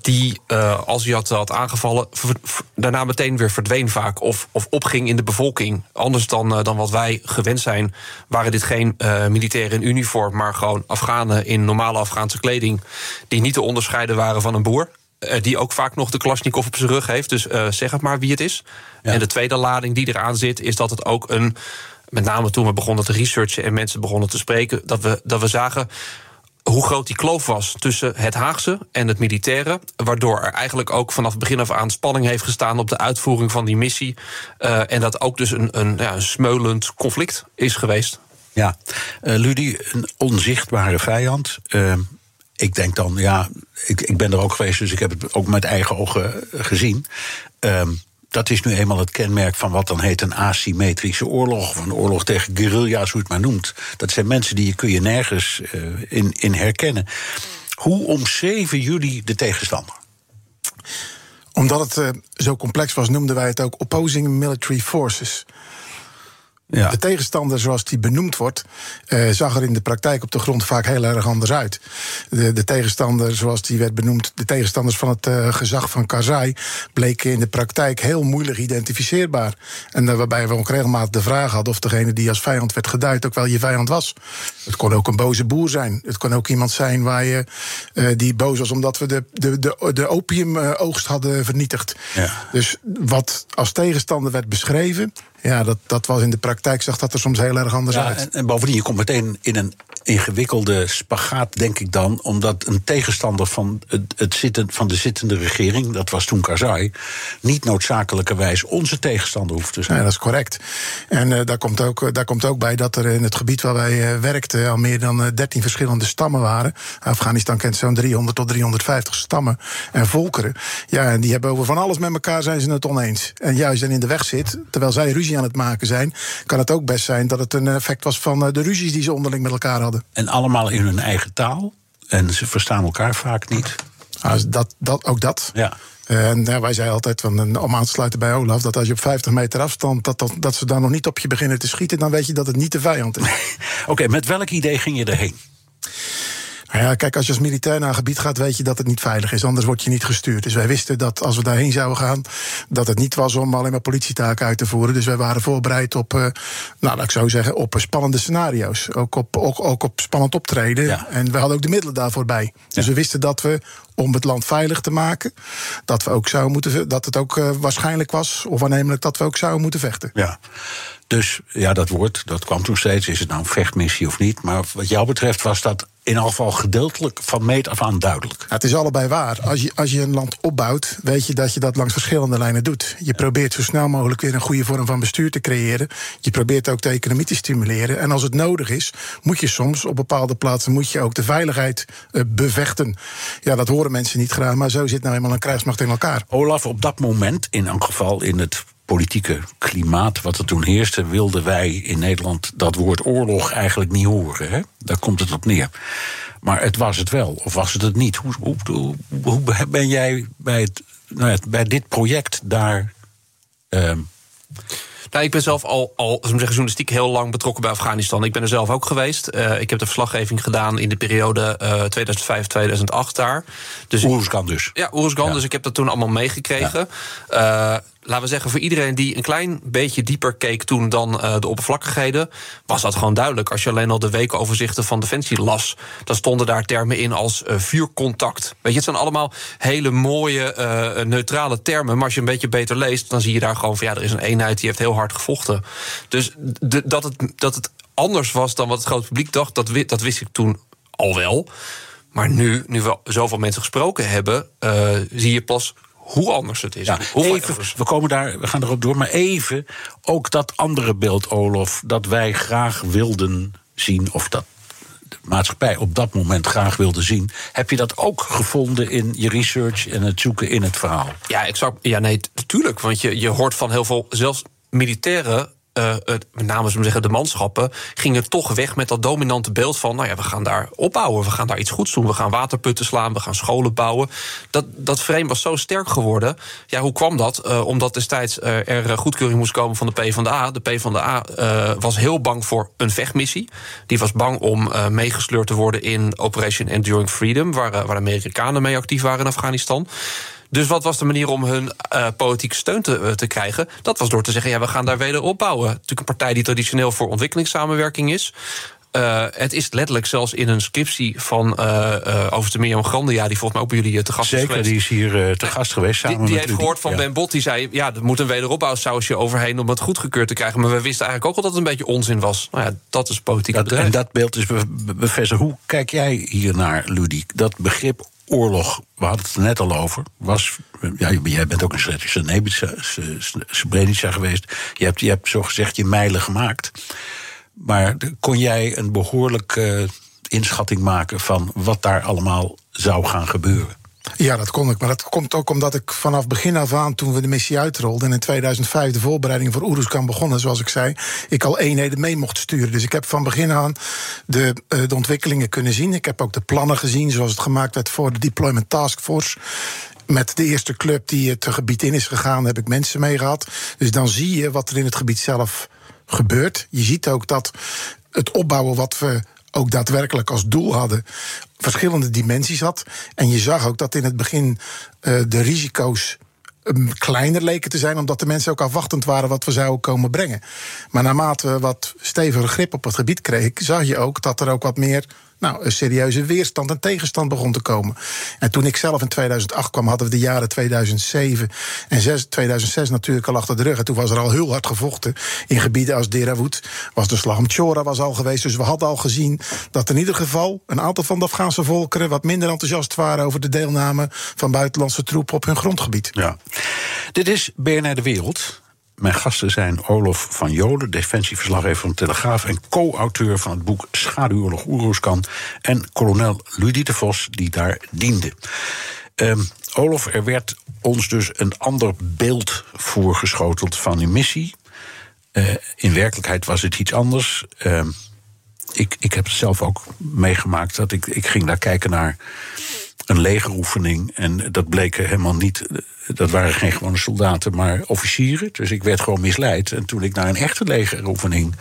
Die, als hij had, had aangevallen, daarna meteen weer verdween vaak. Of, of opging in de bevolking. Anders dan, dan wat wij gewend zijn, waren dit geen militairen in uniform, maar gewoon Afghanen in normale Afghaanse kleding. Die niet te onderscheiden waren van een boer. Die ook vaak nog de Klasnikov op zijn rug heeft. Dus uh, zeg het maar wie het is. Ja. En de tweede lading die eraan zit, is dat het ook een. Met name toen we begonnen te researchen en mensen begonnen te spreken, dat we, dat we zagen hoe groot die kloof was tussen het Haagse en het militaire. Waardoor er eigenlijk ook vanaf het begin af aan spanning heeft gestaan op de uitvoering van die missie. Uh, en dat ook dus een, een, ja, smeulend conflict is geweest. Ja, uh, een onzichtbare vijand. Uh, ik denk dan, ja, ik, ik ben er ook geweest, dus ik heb het ook met eigen ogen gezien. Um, dat is nu eenmaal het kenmerk van wat dan heet een asymmetrische oorlog. Of een oorlog tegen guerrilla's, hoe het maar noemt. Dat zijn mensen die je kun je nergens uh, in, in herkennen. Hoe omschreven jullie de tegenstander? Omdat het uh, zo complex was, noemden wij het ook opposing military forces. Ja. De tegenstander, zoals die benoemd wordt, uh, zag er in de praktijk op de grond vaak heel erg anders uit. De, de tegenstander, zoals die werd benoemd, de tegenstanders van het uh, gezag van Karzai, bleken in de praktijk heel moeilijk identificeerbaar. En uh, waarbij we ook regelmatig de vraag hadden of degene die als vijand werd geduid ook wel je vijand was. Het kon ook een boze boer zijn. Het kon ook iemand zijn waar je, die boos was omdat we de, de, de, de opiumoogst hadden vernietigd. Ja. Dus wat als tegenstander werd beschreven, ja, dat, dat was in de praktijk, zag dat er soms heel erg anders ja, uit. En, en, bovendien, je komt meteen in een ingewikkelde spagaat, denk ik dan, omdat een tegenstander van, het, het zitten, van de zittende regering, dat was toen Karzai, niet noodzakelijkerwijs onze tegenstander hoeft te zijn. Dat is correct. En uh, daar, komt ook, daar komt ook bij dat er in het gebied waar wij uh, werkten al meer dan uh, 13 verschillende stammen waren. Afghanistan kent zo'n 300 tot 350 stammen en volkeren. Ja, en die hebben over van alles met elkaar zijn ze het oneens. En juist en in de weg zit, terwijl zij ruzie aan het maken zijn, kan het ook best zijn dat het een effect was van de ruzies die ze onderling met elkaar hadden. En allemaal in hun eigen taal. En ze verstaan elkaar vaak niet. Ah, dat, dat, ook dat. Ja. En ja, wij zeiden altijd, van, eh, om aan te sluiten bij Olaf... dat als je op 50 meter afstand, dat, dat, dat ze dan nog niet op je beginnen te schieten... dan weet je dat het niet de vijand is. (laughs) Oké, met welk idee ging je erheen? Nou ja, kijk, als je als militair naar een gebied gaat, weet je dat het niet veilig is. Anders word je niet gestuurd. Dus wij wisten dat als we daarheen zouden gaan, dat het niet was om alleen maar politietaken uit te voeren. Dus wij waren voorbereid op, uh, nou, laat ik zo zeggen, op spannende scenario's. Ook op, ook, ook op spannend optreden. Ja. En we hadden ook de middelen daarvoor bij. Dus Ja. we wisten dat we, om het land veilig te maken, dat we ook zouden moeten, dat het ook uh, waarschijnlijk was, of aannemelijk dat we ook zouden moeten vechten. Ja. Dus ja, dat woord, dat kwam toen steeds. Is het nou een vechtmissie of niet? Maar wat jou betreft was dat in elk geval gedeeltelijk van meet af aan duidelijk. Het is allebei waar. Als je, als je een land opbouwt, weet je dat je dat langs verschillende lijnen doet. Je probeert zo snel mogelijk weer een goede vorm van bestuur te creëren. Je probeert ook de economie te stimuleren. En als het nodig is, moet je soms op bepaalde plaatsen moet je ook de veiligheid uh, bevechten. Ja, dat horen mensen niet graag, maar zo zit nou eenmaal een krijgsmacht in elkaar. Olaf, op dat moment, in elk geval in het politieke klimaat wat er toen heerste, wilden wij in Nederland dat woord oorlog eigenlijk niet horen. Hè? Daar komt het op neer. Maar het was het wel, of was het het niet? Hoe, hoe, hoe, hoe ben jij bij, het, nou ja, bij dit project daar. Uh, nou, ik ben zelf al, al zeggen, journalistiek heel lang betrokken bij Afghanistan. Ik ben er zelf ook geweest. Uh, ik heb de verslaggeving gedaan in de periode uh, 2005-2008 daar. Dus, Oeruzgan dus. Ja, Oeruzgan. Ja. Dus ik heb dat toen allemaal meegekregen. Ja. Laten we zeggen, voor iedereen die een klein beetje dieper keek toen dan uh, de oppervlakkigheden, was dat gewoon duidelijk. Als je alleen al de weekoverzichten van Defensie las, dan stonden daar termen in als uh, vuurcontact. Weet je, het zijn allemaal hele mooie, uh, neutrale termen. Maar als je een beetje beter leest, dan zie je daar gewoon van ja, er is een eenheid die heeft heel hard gevochten. Dus dat, het, dat het anders was dan wat het grote publiek dacht, dat, dat wist ik toen al wel. Maar nu, nu we zoveel mensen gesproken hebben, zie je pas hoe anders het is. Ja, even, we, komen daar, we gaan erop door, maar even ook dat andere beeld, Olof, dat wij graag wilden zien, of dat de maatschappij op dat moment graag wilde zien. Heb je dat ook gevonden in je research en het zoeken in het verhaal? Ja, ik zou, ja nee, natuurlijk. Want je, je hoort van heel veel, zelfs militairen uh, met name zeggen, de manschappen, gingen toch weg met dat dominante beeld van: nou ja, we gaan daar opbouwen, we gaan daar iets goeds doen, we gaan waterputten slaan, we gaan scholen bouwen. Dat, dat frame was zo sterk geworden. Ja, hoe kwam dat? Uh, omdat destijds uh, er goedkeuring moest komen van de PvdA. De PvdA was heel bang voor een vechtmissie. Die was bang om meegesleurd te worden in Operation Enduring Freedom, waar, waar de Amerikanen mee actief waren in Afghanistan. Dus wat was de manier om hun uh, politieke steun te, uh, te krijgen? Dat was door te zeggen, ja, we gaan daar weder opbouwen. Natuurlijk een partij die traditioneel voor ontwikkelingssamenwerking is. Uh, het is letterlijk zelfs in een scriptie van uh, over de Mirjam Grandia... die volgens mij ook bij jullie te gast Zeker, is geweest. die is hier te gast geweest. Samen die die met heeft gehoord van ja. Ben Bot, die zei... ja, er moet een wederopbouwsausje overheen om het goedgekeurd te krijgen. Maar we wisten eigenlijk ook al dat het een beetje onzin was. Nou ja, dat is politiek dat, bedrijf. En dat beeld is be be bevestigd. Hoe kijk jij hier naar, Ludiek? Dat begrip oorlog, we hadden het er net al over, was. Jij bent ook een Srebrenica Srebrenica geweest. Je hebt, je hebt zo gezegd je mijlen gemaakt. Maar kon jij een behoorlijke uh, inschatting maken van wat daar allemaal zou gaan gebeuren? Ja, dat kon ik. Maar dat komt ook omdat ik vanaf begin af aan, toen we de missie uitrolden... en in 2005 de voorbereidingen voor Oeruzkan begonnen, zoals ik zei... ik al eenheden mee mocht sturen. Dus ik heb van begin aan de, uh, de ontwikkelingen kunnen zien. Ik heb ook de plannen gezien, zoals het gemaakt werd voor de Deployment Task Force met de eerste club die het gebied in is gegaan, heb ik mensen mee gehad. Dus dan zie je wat er in het gebied zelf gebeurt. Je ziet ook dat het opbouwen wat we ook daadwerkelijk als doel hadden, verschillende dimensies had. En je zag ook dat in het begin uh, de risico's um, kleiner leken te zijn, omdat de mensen ook afwachtend waren wat we zouden komen brengen. Maar naarmate we wat steviger grip op het gebied kregen, zag je ook dat er ook wat meer nou, een serieuze weerstand en tegenstand begon te komen. En toen ik zelf in 2008 kwam, hadden we de jaren 2007 en 6, 2006 natuurlijk al achter de rug. En toen was er al heel hard gevochten in gebieden als Derawood. Was de slag om Chora was al geweest. Dus we hadden al gezien dat in ieder geval een aantal van de Afghaanse volkeren wat minder enthousiast waren over de deelname van buitenlandse troepen op hun grondgebied. Ja. Dit is BNR de Wereld. Mijn gasten zijn Olof van Jolen, defensieverslaggever van Telegraaf... en co-auteur van het boek Schaduwoorlog Oeroeskan... en kolonel Ludie de Vos, die daar diende. Um, Olof, er werd ons dus een ander beeld voorgeschoteld van uw missie. Uh, in werkelijkheid was het iets anders. Uh, ik, ik heb zelf ook meegemaakt. Dat ik, ik ging daar kijken naar een legeroefening. En dat bleken helemaal niet. Dat waren geen gewone soldaten, maar officieren. Dus ik werd gewoon misleid. En toen ik naar een echte legeroefening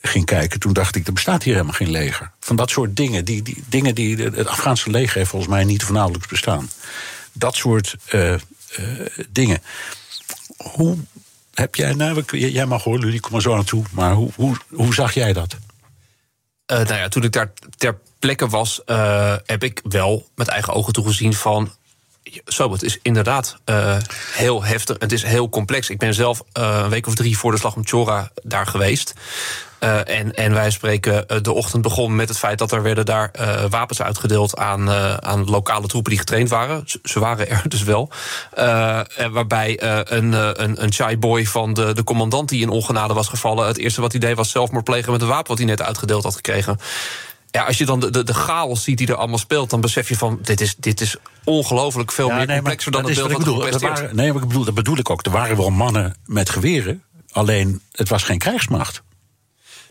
ging kijken, toen dacht ik, er bestaat hier helemaal geen leger. Van dat soort dingen, die, die dingen die het Afghaanse leger heeft volgens mij niet of nauwelijks bestaan. Dat soort uh, uh, dingen. Hoe heb jij, nou, jij mag horen, jullie kom zo naartoe, maar hoe, hoe, hoe zag jij dat? Uh, nou ja, toen ik daar ter plekke was, uh, heb ik wel met eigen ogen toegezien van. Zo, het is inderdaad uh, heel heftig. Het is heel complex. Ik ben zelf een week of drie voor de slag om Chora daar geweest. En, en wij spreken, de ochtend begon met het feit dat er werden daar wapens uitgedeeld aan, aan lokale troepen die getraind waren. Ze waren er (laughs) dus wel. waarbij een, een, een shy boy van de, de commandant die in ongenade was gevallen, het eerste wat hij deed was zelfmoord plegen met een wapen wat hij net uitgedeeld had gekregen. Ja, als je dan de, de, de chaos ziet die er allemaal speelt, dan besef je van dit is, dit is ongelooflijk veel ja, meer nee, complexer dan het beeld wat bedoel. waren, nee, maar ik bedoel, dat bedoel ik ook. Er waren wel mannen met geweren, alleen het was geen krijgsmacht.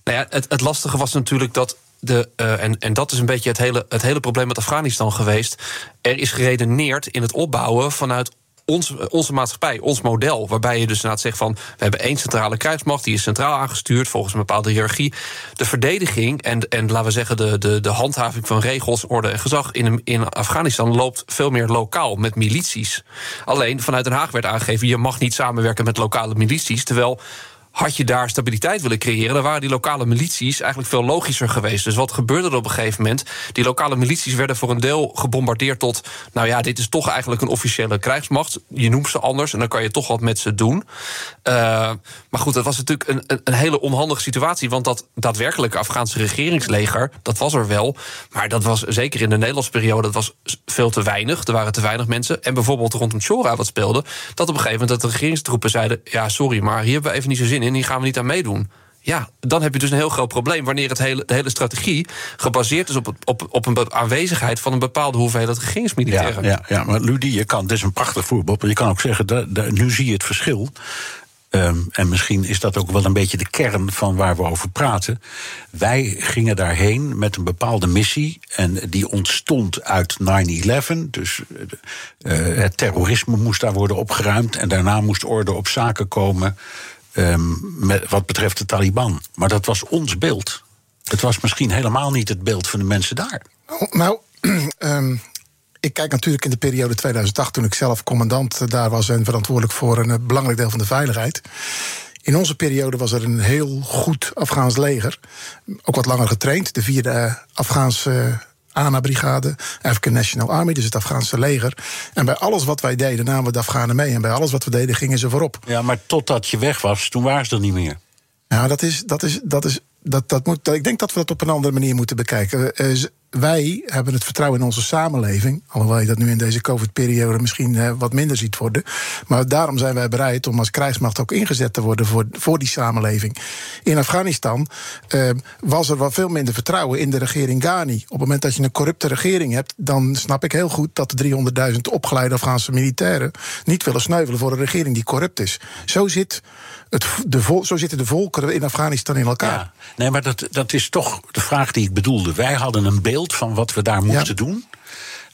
Nou ja, het, het lastige was natuurlijk dat. De, uh, en, en dat is een beetje het hele, het hele probleem met Afghanistan geweest. Er is geredeneerd in het opbouwen vanuit ons, onze maatschappij, ons model. Waarbij je dus inderdaad zegt van... we hebben één centrale krijgsmacht, die is centraal aangestuurd... volgens een bepaalde hiërarchie. De verdediging en, en laten we zeggen de, de, de handhaving van regels, orde en gezag... In, in Afghanistan loopt veel meer lokaal, met milities. Alleen vanuit Den Haag werd aangegeven... je mag niet samenwerken met lokale milities, terwijl had je daar stabiliteit willen creëren, dan waren die lokale milities eigenlijk veel logischer geweest. Dus wat gebeurde er op een gegeven moment? Die lokale milities werden voor een deel gebombardeerd tot, nou ja, dit is toch eigenlijk een officiële krijgsmacht. Je noemt ze anders en dan kan je toch wat met ze doen. Uh, maar goed, dat was natuurlijk een, een, een, hele onhandige situatie, want dat daadwerkelijke Afghaanse regeringsleger, dat was er wel, maar dat was zeker in de Nederlandse periode, dat was veel te weinig. Er waren te weinig mensen. En bijvoorbeeld rondom Chora wat speelde, dat op een gegeven moment dat de regeringstroepen zeiden, ja, sorry, maar hier hebben we even niet zo zin in en die gaan we niet aan meedoen. Ja, dan heb je dus een heel groot probleem wanneer het hele, de hele strategie gebaseerd is op, op, op een aanwezigheid van een bepaalde hoeveelheid regeringsmilitairen. Ja, ja, ja, maar Ludi, je kan, dit is een prachtig voorbeeld, maar je kan ook zeggen, nu zie je het verschil. Um, en misschien is dat ook wel een beetje de kern van waar we over praten. Wij gingen daarheen met een bepaalde missie. En die ontstond uit 9-11. Dus uh, het terrorisme moest daar worden opgeruimd. En daarna moest orde op zaken komen. Met, wat betreft de Taliban. Maar dat was ons beeld. Het was misschien helemaal niet het beeld van de mensen daar. Nou, um, (clears throat) ik kijk natuurlijk in de periode 2008, toen ik zelf commandant daar was en verantwoordelijk voor een belangrijk deel van de veiligheid. In onze periode was er een heel goed Afghaans leger. Ook wat langer getraind. De vierde Afghaanse ANA-brigade, African National Army, dus het Afghaanse leger. En bij alles wat wij deden, namen we de Afghanen mee. En bij alles wat we deden, gingen ze voorop. Ja, maar totdat je weg was, toen waren ze er niet meer. Ja, dat is. Dat is, dat is dat, dat moet, ik denk dat we dat op een andere manier moeten bekijken. Wij hebben het vertrouwen in onze samenleving. Alhoewel je dat nu in deze COVID-periode misschien wat minder ziet worden. Maar daarom zijn wij bereid om als krijgsmacht ook ingezet te worden voor, voor die samenleving. In Afghanistan uh, was er wel veel minder vertrouwen in de regering Ghani. Op het moment dat je een corrupte regering hebt, dan snap ik heel goed dat de 300.000 opgeleide Afghaanse militairen niet willen sneuvelen voor een regering die corrupt is. Zo zit het, de zo zitten de volkeren in Afghanistan in elkaar. Ja, nee, maar dat, dat is toch de vraag die ik bedoelde. Wij hadden een beeld van wat we daar moesten ja. doen.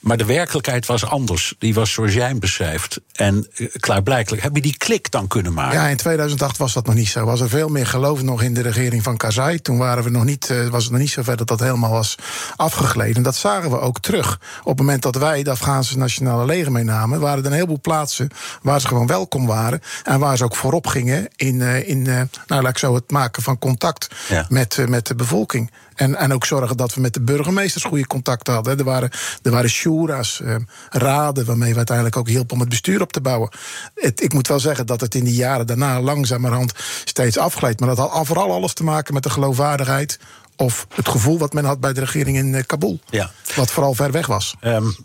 Maar de werkelijkheid was anders. Die was zoals jij hem beschrijft. En klaarblijkelijk, heb je die klik dan kunnen maken? Ja, in 2008 was dat nog niet zo. Was er veel meer geloof nog in de regering van Karzai. Toen waren we nog niet, was het nog niet zo ver dat dat helemaal was afgegleden. En dat zagen we ook terug. Op het moment dat wij de Afghaanse nationale leger meenamen... waren er een heleboel plaatsen waar ze gewoon welkom waren. En waar ze ook voorop gingen in, in nou, laat ik zo het maken van contact ja. met, met de bevolking. En, en ook zorgen dat we met de burgemeesters goede contacten hadden. Er waren, er waren shura's, eh, raden, waarmee we uiteindelijk ook hielpen om het bestuur op te bouwen. Het, ik moet wel zeggen dat het in die jaren daarna langzamerhand steeds afgleed. Maar dat had vooral alles te maken met de geloofwaardigheid of het gevoel wat men had bij de regering in uh, Kabul. Ja. Wat vooral ver weg was. Um,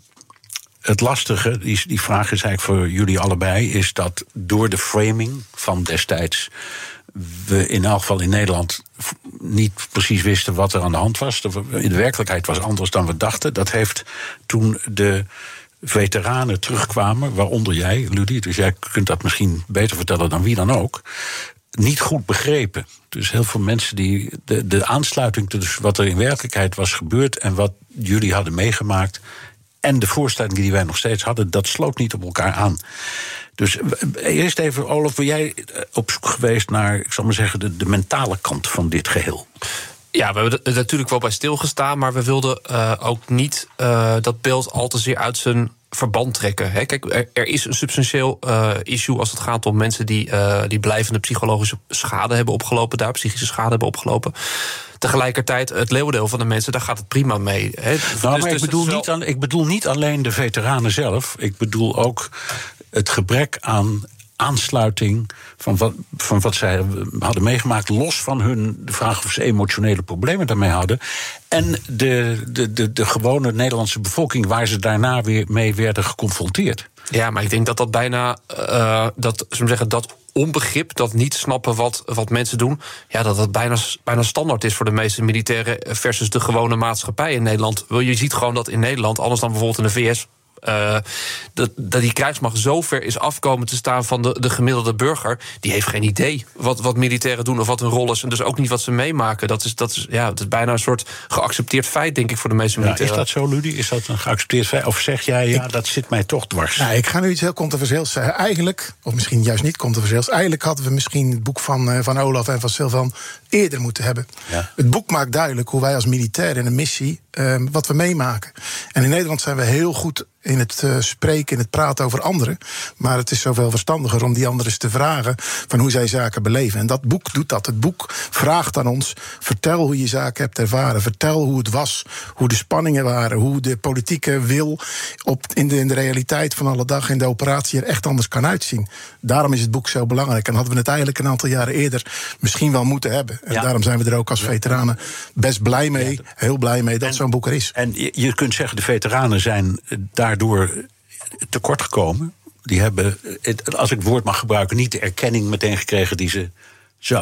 het lastige, die, die vraag is eigenlijk voor jullie allebei, is dat door de framing van destijds we in elk geval in Nederland niet precies wisten wat er aan de hand was. In de werkelijkheid was anders dan we dachten. Dat heeft toen de veteranen terugkwamen, waaronder jij, Ludie, dus jij kunt dat misschien beter vertellen dan wie dan ook, niet goed begrepen. Dus heel veel mensen die de, de aansluiting tussen wat er in werkelijkheid was gebeurd en wat jullie hadden meegemaakt, en de voorstellingen die wij nog steeds hadden, dat sloot niet op elkaar aan. Dus eh, eerst even, Olaf, ben jij eh, op zoek geweest naar, ik zal maar zeggen, de, de mentale kant van dit geheel? Ja, we hebben er natuurlijk wel bij stilgestaan, maar we wilden uh, ook niet uh, dat beeld al te zeer uit zijn verband trekken. Hè. Kijk, er, er, is een substantieel uh, issue als het gaat om mensen die, die blijvende psychologische schade hebben opgelopen, daar psychische schade hebben opgelopen. Tegelijkertijd, het leeuwendeel van de mensen, daar gaat het prima mee. Hè. Nou, dus, maar ik, bedoel wel... niet aan, ik bedoel niet alleen de veteranen zelf. Ik bedoel ook het gebrek aan aansluiting van wat, van wat zij hadden meegemaakt, los van hun de vraag of ze emotionele problemen daarmee hadden. En de, de, de, de gewone Nederlandse bevolking waar ze daarna weer mee werden geconfronteerd. Ja, maar ik denk dat dat bijna uh, dat, zeggen, dat onbegrip, dat niet snappen wat, wat mensen doen, ja, dat dat bijna, bijna standaard is voor de meeste militairen versus de gewone maatschappij in Nederland. Je ziet gewoon dat in Nederland, anders dan bijvoorbeeld in de VS, uh, dat, dat die krijgsmacht zo ver is afkomen te staan van de, de gemiddelde burger. Die heeft geen idee wat, wat militairen doen of wat hun rol is. En dus ook niet wat ze meemaken. Dat is, dat is, ja, dat is bijna een soort geaccepteerd feit, denk ik, voor de meeste militairen. Ja, is dat zo, Ludy? Is dat een geaccepteerd feit? Of zeg jij, ja, dat zit mij toch dwars? Nou, ik ga nu iets heel controversieels zeggen. Eigenlijk, of misschien juist niet controversieels... eigenlijk hadden we misschien het boek van, uh, van Olaf en van Sylvan eerder moeten hebben. Ja. Het boek maakt duidelijk hoe wij als militair in een missie... Uh, wat we meemaken. En in Nederland zijn we heel goed in het uh, spreken, in het praten over anderen. Maar het is zoveel verstandiger om die anderen eens te vragen van hoe zij zaken beleven. En dat boek doet dat. Het boek vraagt aan ons: vertel hoe je zaken hebt ervaren. Vertel hoe het was, hoe de spanningen waren, hoe de politieke wil op, in, de, in de realiteit van alle dag in de operatie er echt anders kan uitzien. Daarom is het boek zo belangrijk. En hadden we het eigenlijk een aantal jaren eerder misschien wel moeten hebben. En ja. daarom zijn we er ook als veteranen best blij mee, heel blij mee dat zo'n boek er is. En je, je kunt zeggen, de veteranen zijn daar daardoor tekort gekomen. Die hebben, als ik het woord mag gebruiken, niet de erkenning meteen gekregen die ze,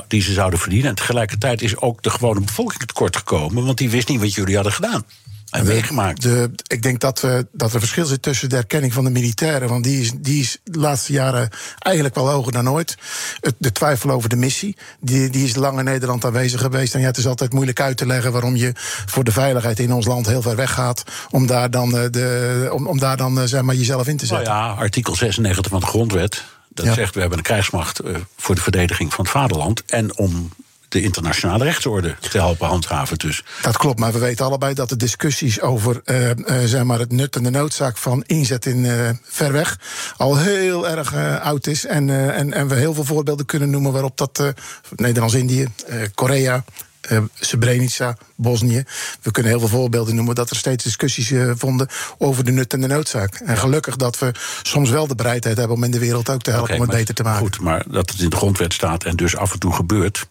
die ze zouden verdienen. En tegelijkertijd is ook de gewone bevolking tekort gekomen, want die wist niet wat jullie hadden gedaan. En meegemaakt. De, ik denk dat, we, dat er een verschil zit tussen de erkenning van de militairen. Want die is, die is de laatste jaren eigenlijk wel hoger dan ooit. Het, de twijfel over de missie, die, die is lang in Nederland aanwezig geweest. En ja, het is altijd moeilijk uit te leggen waarom je voor de veiligheid in ons land heel ver weg gaat. Om daar dan, de, om, om daar dan zeg maar, jezelf in te zetten. Nou ja, artikel 96 van de grondwet. Dat ja. zegt we hebben een krijgsmacht voor de verdediging van het vaderland. En om de internationale rechtsorde te helpen handhaven. Dus. Dat klopt, maar we weten allebei dat de discussies over uh, uh, zeg maar het nut en de noodzaak van inzet in uh, ver weg al heel erg oud is. En, en, en we heel veel voorbeelden kunnen noemen waarop dat Nederlands-Indië, Korea. Uh, Srebrenica, Bosnië. We kunnen heel veel voorbeelden noemen dat er steeds discussies uh, vonden over de nut en de noodzaak. En gelukkig dat we soms wel de bereidheid hebben om in de wereld ook te helpen okay, om het beter te maken. Goed, maar dat het in de grondwet staat en dus af en toe gebeurt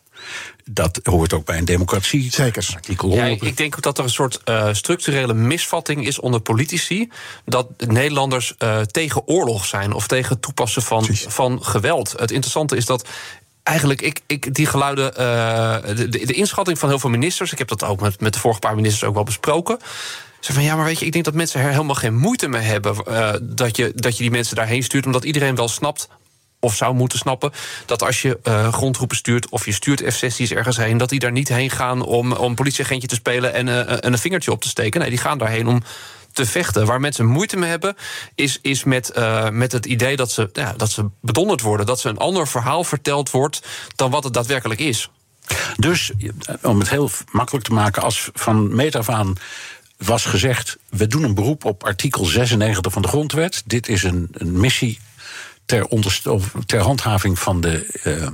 dat hoort ook bij een democratie. Zeker. Artikel ja, ik denk ook dat er een soort uh, structurele misvatting is onder politici. Dat Nederlanders uh, tegen oorlog zijn of tegen het toepassen van, van geweld. Het interessante is dat eigenlijk, ik, ik die geluiden, uh, de, de, inschatting van heel veel ministers, ik heb dat ook met, met de vorige paar ministers ook wel besproken. Ze van ja, maar weet je, ik denk dat mensen er helemaal geen moeite mee hebben uh, dat, je, dat je die mensen daarheen stuurt, omdat iedereen wel snapt of zou moeten snappen dat als je uh, grondgroepen stuurt of je stuurt F-16's ergens heen, dat die daar niet heen gaan om, om politieagentje te spelen en, uh, en een vingertje op te steken. Nee, die gaan daarheen om te vechten. Waar mensen moeite mee hebben, is, is met, met het idee dat ze, ja, dat ze bedonderd worden. Dat ze een ander verhaal verteld wordt dan wat het daadwerkelijk is. Dus, om het heel makkelijk te maken, als van meet af aan was gezegd: we doen een beroep op artikel 96 van de grondwet. Dit is een, een missie ter, ter handhaving van de uh,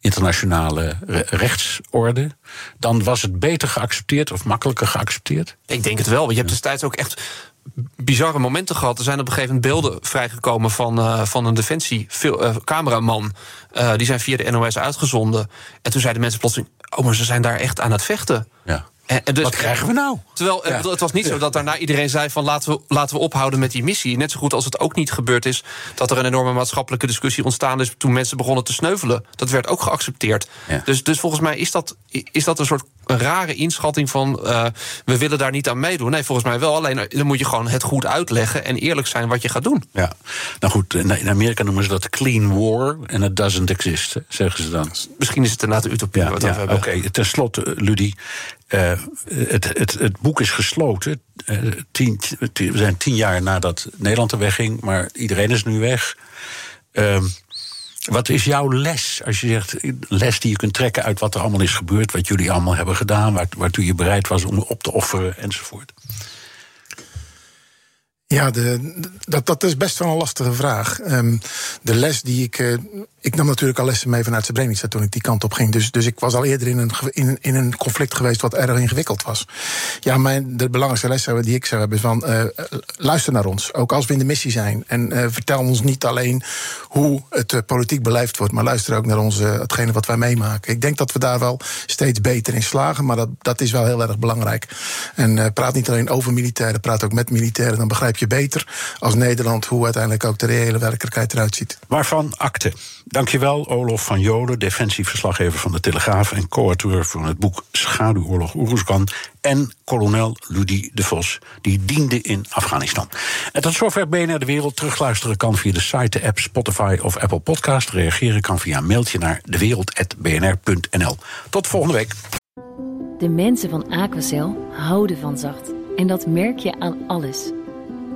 internationale rechtsorde, dan was het beter geaccepteerd of makkelijker geaccepteerd? Ik denk het wel. Want je hebt destijds ook echt bizarre momenten gehad. Er zijn op een gegeven moment beelden vrijgekomen van, uh, van een defensie-cameraman. Uh, die zijn via de NOS uitgezonden. En toen zeiden mensen plotseling: Oh, maar ze zijn daar echt aan het vechten. Ja. En dus, Wat krijgen we nou? Terwijl ja. het was niet zo dat daarna iedereen zei van laten we, laten we ophouden met die missie. Net zo goed als het ook niet gebeurd is dat er een enorme maatschappelijke discussie ontstaan is toen mensen begonnen te sneuvelen. Dat werd ook geaccepteerd. Ja. Dus, dus volgens mij is dat, is dat een soort een rare inschatting van uh, we willen daar niet aan meedoen. Nee, volgens mij wel. Alleen dan moet je gewoon het goed uitleggen en eerlijk zijn wat je gaat doen. Ja, nou goed, in Amerika noemen ze dat clean war en it doesn't exist, zeggen ze dan. Misschien is het inderdaad de utopie. Ja, ja oké. Okay. Ten slotte, Ludie. Uh, het, het, het boek is gesloten. Uh, tien, we zijn tien jaar nadat Nederland er wegging, maar iedereen is nu weg. Uh, wat is jouw les? Als je zegt, les die je kunt trekken uit wat er allemaal is gebeurd, wat jullie allemaal hebben gedaan, waartoe je bereid was om op te offeren enzovoort. Ja, de, dat, dat is best wel een lastige vraag. Um, de les die ik. Uh, ik nam natuurlijk al lessen mee vanuit Srebrenica toen ik die kant op ging. Dus, dus ik was al eerder in een, in, in een conflict geweest wat erg ingewikkeld was. Ja, mijn, de belangrijkste les die ik zou hebben is van. Uh, luister naar ons, ook als we in de missie zijn. En uh, vertel ons niet alleen hoe het politiek beleefd wordt, maar luister ook naar ons, hetgene wat wij meemaken. Ik denk dat we daar wel steeds beter in slagen, maar dat, dat is wel heel erg belangrijk. En praat niet alleen over militairen, praat ook met militairen, dan begrijp je je beter als Nederland hoe uiteindelijk ook de reële werkelijkheid eruit ziet. Waarvan akte. Dankjewel, Olof van Jolen, defensieverslaggever van de Telegraaf en co-auteur van het boek Schaduwoorlog Oeruzgan. En kolonel Ludi de Vos, die diende in Afghanistan. En tot zover BNR De Wereld. Terugluisteren kan via de site, de app, Spotify of Apple Podcast. Reageren kan via een mailtje naar dewereld.bnr.nl. Tot volgende week. De mensen van Aquacel houden van zacht. En dat merk je aan alles.